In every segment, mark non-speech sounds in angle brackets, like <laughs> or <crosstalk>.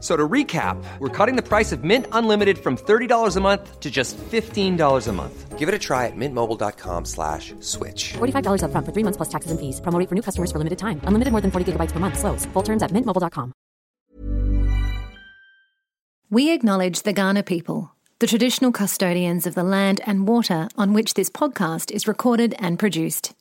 F- So to recap, we're cutting the price of Mint Unlimited from $30 a month to just $15 a month. Give it a try at mintmobile.com slash switch. $45 upfront for three months plus taxes and fees. Promo rate for new customers for limited time. Unlimited more than 40 gigabytes per month. Slows. Full terms at mintmobile.com. We acknowledge the Ghana people, the traditional custodians of the land and water on which this podcast is recorded and produced.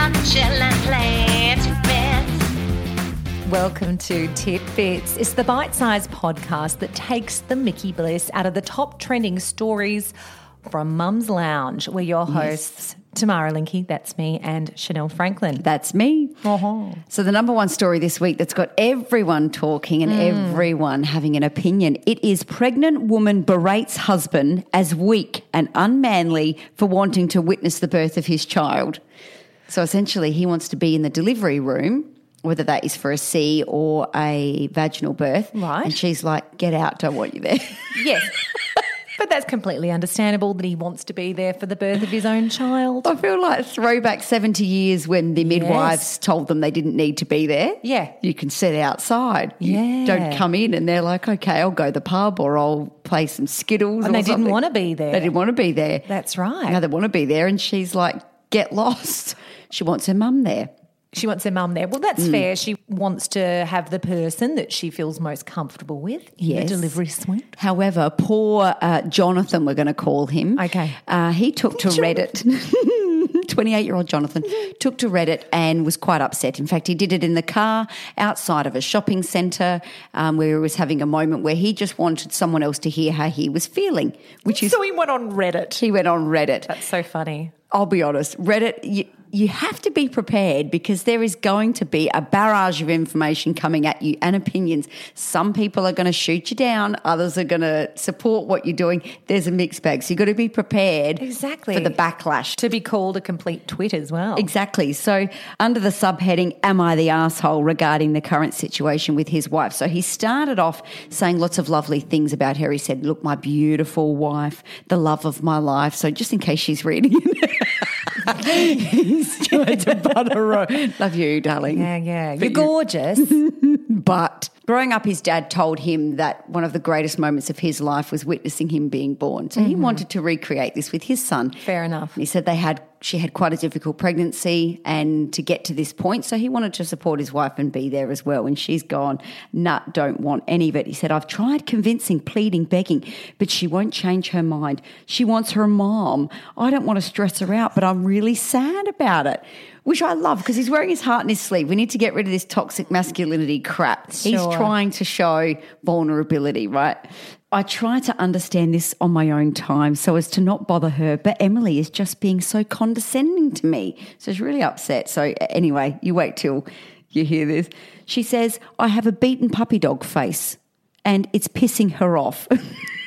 Time to chill and play. Tidbits. Welcome to Titbits. It's the bite sized podcast that takes the Mickey Bliss out of the top trending stories from Mum's Lounge. We're your hosts, Tamara Linky, that's me, and Shanelle Franklin. That's me. Uh-huh. So, the number one story this week that's got everyone talking and hmm. everyone having an opinion it is pregnant woman berates husband as weak and unmanly for wanting to witness the birth of his child. So, essentially, he wants to be in the delivery room, whether that is for a C or a vaginal birth. Right. And she's like, get out, don't want you there. Yes. <laughs> but that's completely understandable that he wants to be there for the birth of his own child. I feel like throwback 70 years when the midwives told them they didn't need to be there. Yeah. You can sit outside. You Yeah. don't come in and they're like, okay, I'll go to the pub or I'll play some Skittles. And they didn't wanna be there. They didn't want to be there. That's right. Now they want to be there. And she's like, get lost. She wants her mum there. She wants her mum there. Well, that's fair. She wants to have the person that she feels most comfortable with Yes. the delivery suite. However, poor uh, Jonathan, we're going to call him. Okay. Uh, he took to Reddit. <laughs> 28 year old Jonathan took to Reddit and was quite upset. In fact, he did it in the car outside of a shopping centre um, where he was having a moment where he just wanted someone else to hear how he was feeling, which is So he went on Reddit. he went on Reddit. That's so funny. I'll be honest, Reddit, you, you have to be prepared because there is going to be a barrage of information coming at you and opinions. Some people are going to shoot you down, others are going to support what you're doing. There's a mixed bag. So you've got to be prepared Exactly. for the backlash. To be called a complete twit as well. Exactly. So, under the subheading, Am I the asshole regarding the current situation with his wife? So, he started off saying lots of lovely things about her. He said, Look, my beautiful wife, the love of my life. So, just in case she's reading it, <laughs> <laughs> he's trying to butter. Love you, darling. Yeah, yeah. But You're gorgeous. <laughs> But growing up, his dad told him that one of the greatest moments of his life was witnessing him being born. So he mm-hmm. wanted to recreate this with his son. Fair enough. He said they had she had quite a difficult pregnancy and to get to this point, so he wanted to support his wife and be there as well. And she's gone, nah, don't want any of it. He said, I've tried convincing, pleading, begging, but she won't change her mind. She wants her mom. I don't want to stress her out, but I'm really sad about it. Which I love because he's wearing his heart in his sleeve. We need to get rid of this toxic masculinity crap. He's trying to show vulnerability, right? I try to understand this on my own time so as to not bother her, but Emily is just being so condescending to me. So she's really upset. So, anyway, you wait till you hear this. She says, I have a beaten puppy dog face and it's pissing her off. <laughs>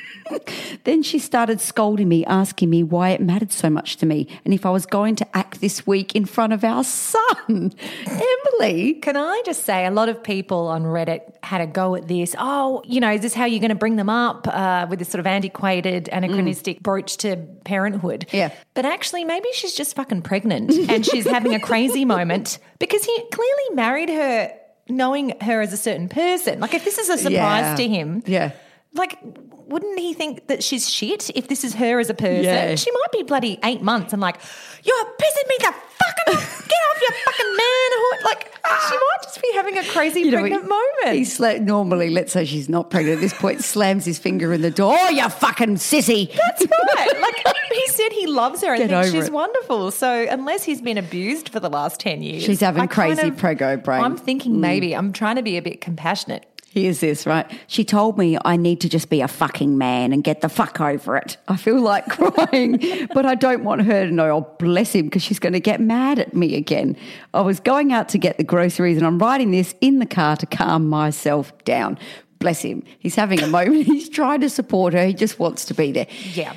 then she started scolding me, asking me why it mattered so much to me and if I was going to act this week in front of our son. <laughs> Emily. Can I just say, a lot of people on Reddit had a go at this. Oh, you know, is this how you're going to bring them up uh, with this sort of antiquated, anachronistic approach to parenthood? Yeah. But actually, maybe she's just fucking pregnant and she's having a crazy <laughs> moment because he clearly married her knowing her as a certain person. Like, if this is a surprise Yeah. to him, Yeah. Like, wouldn't he think that she's shit if this is her as a person? Yeah. She might be bloody eight months and like, you're pissing me the fucking off. Get off your fucking manhood. Like, she might just be having a crazy You know, pregnant he- moment. He sla- normally, let's say she's not pregnant at this point, slams his finger in the door. Oh, you fucking sissy. That's right. Like he said, he loves her and Get thinks she's it. wonderful. So unless he's been abused for the last ten years, She's having I kind crazy of- prego brain. Mm. I'm thinking maybe I'm trying to be a bit compassionate. Here's this, right? She told me I need to just be a fucking man and get the fuck over it. I feel like <laughs> crying, but I don't want her to know, oh, bless him, because she's going to get mad at me again. I was going out to get the groceries and I'm writing this in the car to calm myself down. Bless him. He's having a moment. <laughs> He's trying to support her. He just wants to be there. Yeah.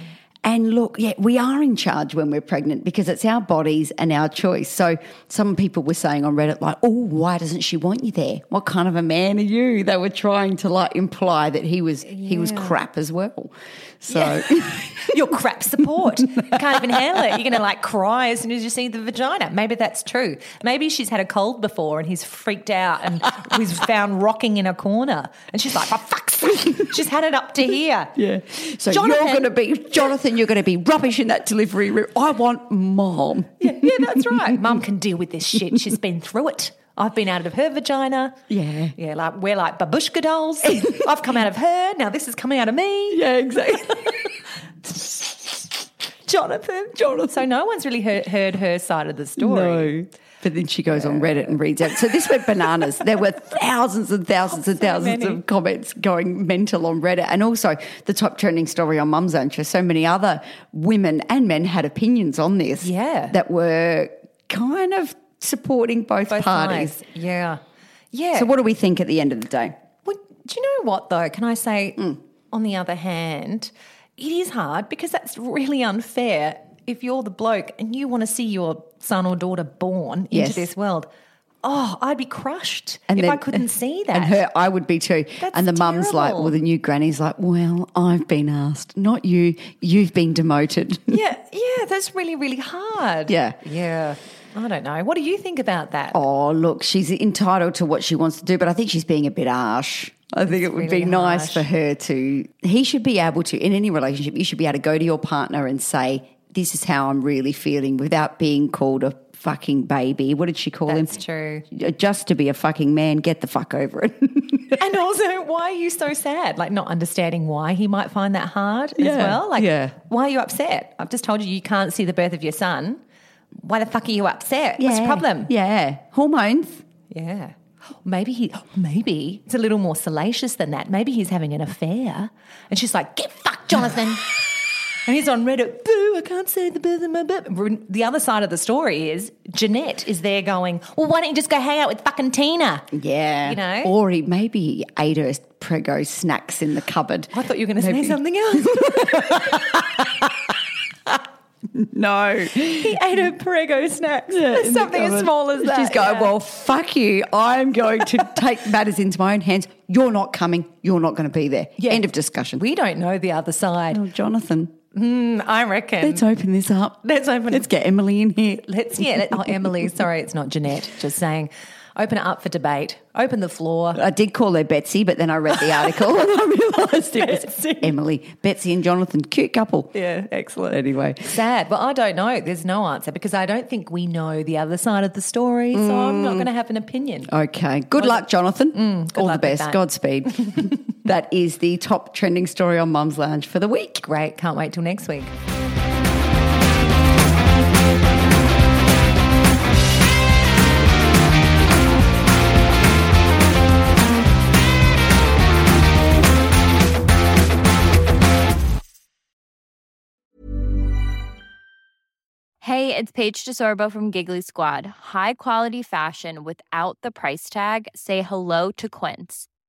And look, yeah, we are in charge when we're pregnant because it's our bodies and our choice. So some people were saying on Reddit, like, oh, why doesn't she want you there? What kind of a man are you? They were trying to like imply that he was he was crap as well. So <laughs> Your crap support. Can't even handle it. You're going to like cry as soon as you see the vagina. Maybe that's true. Maybe she's had a cold before and he's freaked out and he's found rocking in a corner. And she's like, for fuck's sake, she's had it up to here. yeah. So Jonathan- you're going to be Jonathan. You're going to be rubbish in that delivery room. I want mom. <laughs> Yeah, yeah, that's right. <laughs> mom can deal with this shit. She's been through it. I've been out of her vagina. Yeah. Yeah, like we're like babushka dolls. <laughs> I've come out of her. Now this is coming out of me. Yeah, exactly. Jonathan. Jonathan. So no one's really heard, heard her side of the story. No. But then she goes on Reddit and reads out. So this went bananas. <laughs> There were thousands and thousands and thousands many. of comments going mental on Reddit. And also the top trending story on Mum's Show. So many other women and men had opinions on this. Yeah. That were kind of supporting both, Both parties. sides. Yeah. Yeah. So what do we think at the end of the day? Well, do you know what though? Can I say, mm. on the other hand, it is hard because that's really unfair. If you're the bloke and you want to see your son or daughter born Yes. into this world, oh, I'd be crushed And if then- I couldn't <laughs> see that. And her, I would be too. That's and the mum's like, terrible. well, the new granny's like, well, I've been asked, not you. You've been demoted. <laughs> yeah, yeah, that's really, really hard. Yeah. yeah. I don't know. What do you think about that? Oh, look, she's entitled to what she wants to do, but I think she's being a bit harsh. I think it would really be nice harsh. for her to. He should be able to, in any relationship, you should be able to go to your partner and say, This is how I'm really feeling without being called a fucking baby. What did she call him? That's true. Uh, just to be a fucking man, get the fuck over it. <laughs> And also, <laughs> why are you so sad? Like, not understanding why he might find that hard as well. Like, yeah. why are you upset? I've just told you you can't see the birth of your son. Why the fuck are you upset? What's the problem? Yeah. Hormones. Yeah. Maybe he, maybe it's a little more salacious than that. Maybe he's having an affair. And she's like, get fucked, Jonathan. <laughs> and he's on Reddit, boo, I can't say the birth of my baby. The other side of the story is Jeanette is there going, well, why don't you just go hang out with fucking Tina? Yeah. You know? Or he maybe he ate her prego snacks in the cupboard. I thought you were going to say something <laughs> else. No. he ate her Prego snacks. the something as small as that. She's going, yeah. well, fuck you. I'm going to <laughs> take matters into my own hands. You're not coming. You're not going to be there. Yeah. End of discussion. we don't know the other side. oh, Jonathan, Hmm, I reckon. let's open this up. Let's open Let's get Emily in here. Let's yeah. oh, Emily. Sorry, it's not Jeanette. Just saying. Open it up for debate. Open the floor. I did call her Betsy, but then I read the article and I realised it was Betsy. Emily. Betsy and Jonathan, cute couple. Yeah, excellent. Anyway, Sad. Well, I don't know. There's no answer because I don't think we know the other side of the story. So I'm not mm. going to have an opinion. okay. Good luck, Jonathan. Mm, All luck the best. Godspeed. <laughs> that is the top trending story on Mum's Lounge for the week. Great. Can't wait till next week. Hey, it's Paige DeSorbo from Giggly Squad. High quality fashion without the price tag. Say hello to Quince.